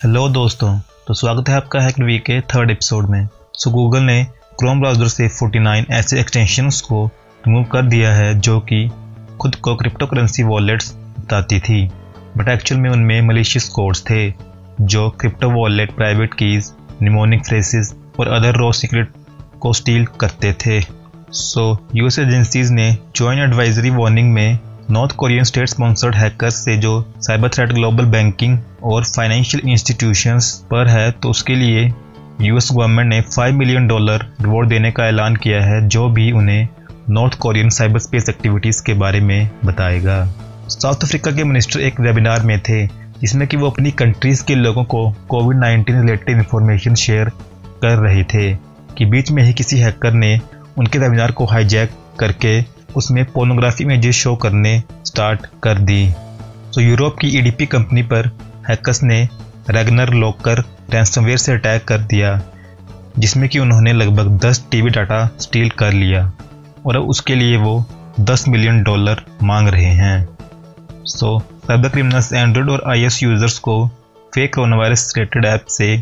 Hello दोस्तों तो स्वागत है आपका हैक वी के थर्ड एपिसोड में। सो गूगल ने क्रोम ब्राउज़र से 49 ऐसे एक्सटेंशंस को रिमूव कर दिया है जो कि खुद को क्रिप्टो करेंसी वॉलेट्स बताती थी। बट एक्चुअल में उनमें मलिशियस कोड्स थे, जो crypto wallet private keys mnemonic phrases और अदर रॉ सीक्रेट को स्टील करते थे। सो यूएस एजेंसीज ने जॉइंट एडवाइजरी वार्निंग में North Korean state sponsored hackers से जो साइबर थ्रेट ग्लोबल बैंकिंग और फाइनेंशियल इंस्टीट्यूशंस पर है तो उसके लिए यूएस गवर्नमेंट ने 5 मिलियन डॉलर रिवॉर्ड देने का ऐलान किया है, जो भी उन्हें North Korean cyber space activities के बारे में बताएगा। साउथ अफ्रीका के मिनिस्टर एक वेबिनार में थे, जिसमें कि वो अपनी कंट्रीज़ के लोगों को कोविड 19 रिलेटेड इंफॉर्मेशन शेयर कर रहे थे, कि बीच में ही किसी हैकर ने उनके वेबिनार को हाईजैक करके उसमें पोर्नोग्राफी इमेजेस शो करने स्टार्ट कर दी। तो यूरोप की ईडीपी कंपनी पर हैकर्स ने रेगनर लॉकर रैंसमवेयर से अटैक कर दिया, जिसमें कि उन्होंने लगभग 10 टीवी डाटा स्टील कर लिया और अब उसके लिए वो 10 मिलियन डॉलर मांग रहे हैं। सो साइबर क्रिमिनल्स एंड्रॉयड और आईएस यूज़र्स को fake corona virus related app से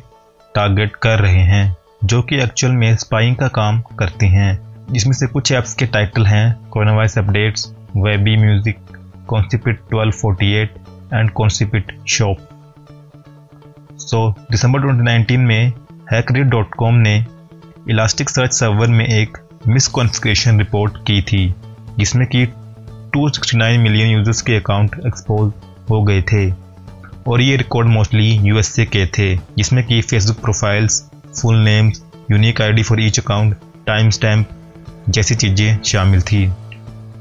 टारगेट कर रहे हैं, जो कि एक्चुअल में स्पाइंग का काम करते हैं। जिसमें से कुछ ऐप्स के टाइटल हैं कोरोना वायरस अपडेट्स वेबी म्यूज़िक कॉन्सिपिट 1248 एंड कॉन्सिपिट शॉप सो दिसंबर 2019 में हैकरेट डॉट कॉम ने इलास्टिक सर्च सर्वर में एक मिसकॉन्फ़िगरेशन रिपोर्ट की थी, जिसमें कि 269 मिलियन यूज़र्स के अकाउंट एक्सपोज हो गए थे। और ये रिकॉर्ड मोस्टली यूएसए के थे, जिसमें कि Facebook profiles full names unique ID for each account time stamp जैसी चीज़ें शामिल थी।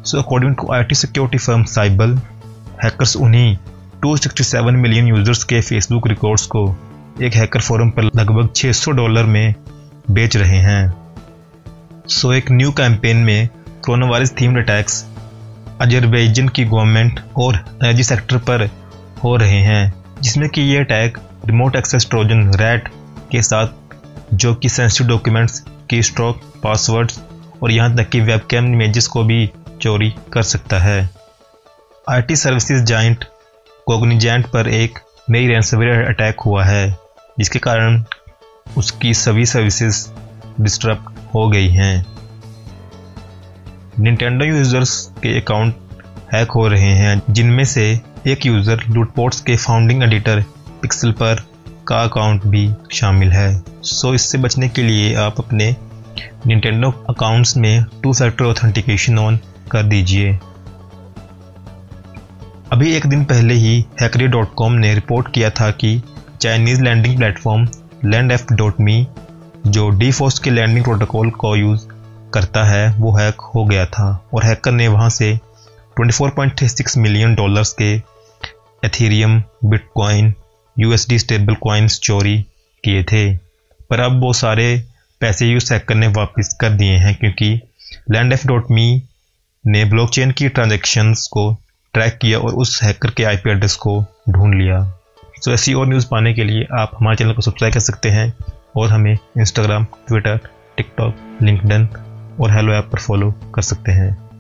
So according to I T security firm Cyble hackers उन्हीं 267 मिलियन यूज़र्स के फेसबुक रिकॉर्ड्स को एक हैकर फोरम पर लगभग 600 डॉलर में बेच रहे हैं। सो एक न्यू कैंपेन में corona virus themed attacks Azerbaijan की गवर्नमेंट और एनर्जी सेक्टर पर हो रहे हैं, जिसमें कि ये attack remote access Trojan RAT के साथ, जो कि सेंसिटिव डॉक्यूमेंट्स की स्ट्रोक पासवर्ड्स और यहाँ तक कि वेबकैम इमेजेस को भी चोरी कर सकता है। आईटी सर्विसेज़ जाइंट कोगनीजेंट पर एक नई रैंसमवेयर अटैक हुआ है, जिसके कारण उसकी सभी सर्विसेज़ डिस्टर्ब हो गई हैं। निंटेंडो यूज़र्स के अकाउंट हैक हो रहे हैं, जिनमें से एक यूज़र लूटपोर्ट्स के फाउंडिंग एडिटर पिक्सल पर का अकाउंट भी शामिल है। सो इससे बचने के लिए आप अपने निंटेंडो अकाउंट्स में टू फैक्टर ऑथेंटिकेशन ऑन कर दीजिए। अभी एक दिन पहले ही हैकरी डॉट कॉम ने रिपोर्ट किया था कि Chinese lending platform Lendf dot me जो डी फोस्ट के लैंडिंग प्रोटोकॉल को यूज़ करता है, वो हैक हो गया था और हैकर ने वहाँ से 24.36 मिलियन डॉलर्स के Ethereum bitcoin USD stable coins चोरी किए थे। पर अब वो सारे पैसे यूज़ हैकर ने वापस कर दिए हैं क्योंकि लैंड एफ़ डॉट मी ने ब्लॉकचेन की ट्रांजेक्शन्स को ट्रैक किया और उस हैकर के आईपी एड्रेस को ढूंढ लिया। सो so, ऐसी और न्यूज़ पाने के लिए आप हमारे चैनल को सब्सक्राइब कर सकते हैं और हमें इंस्टाग्राम ट्विटर टिकटॉक लिंकडन और हेलो ऐप पर फॉलो कर सकते हैं।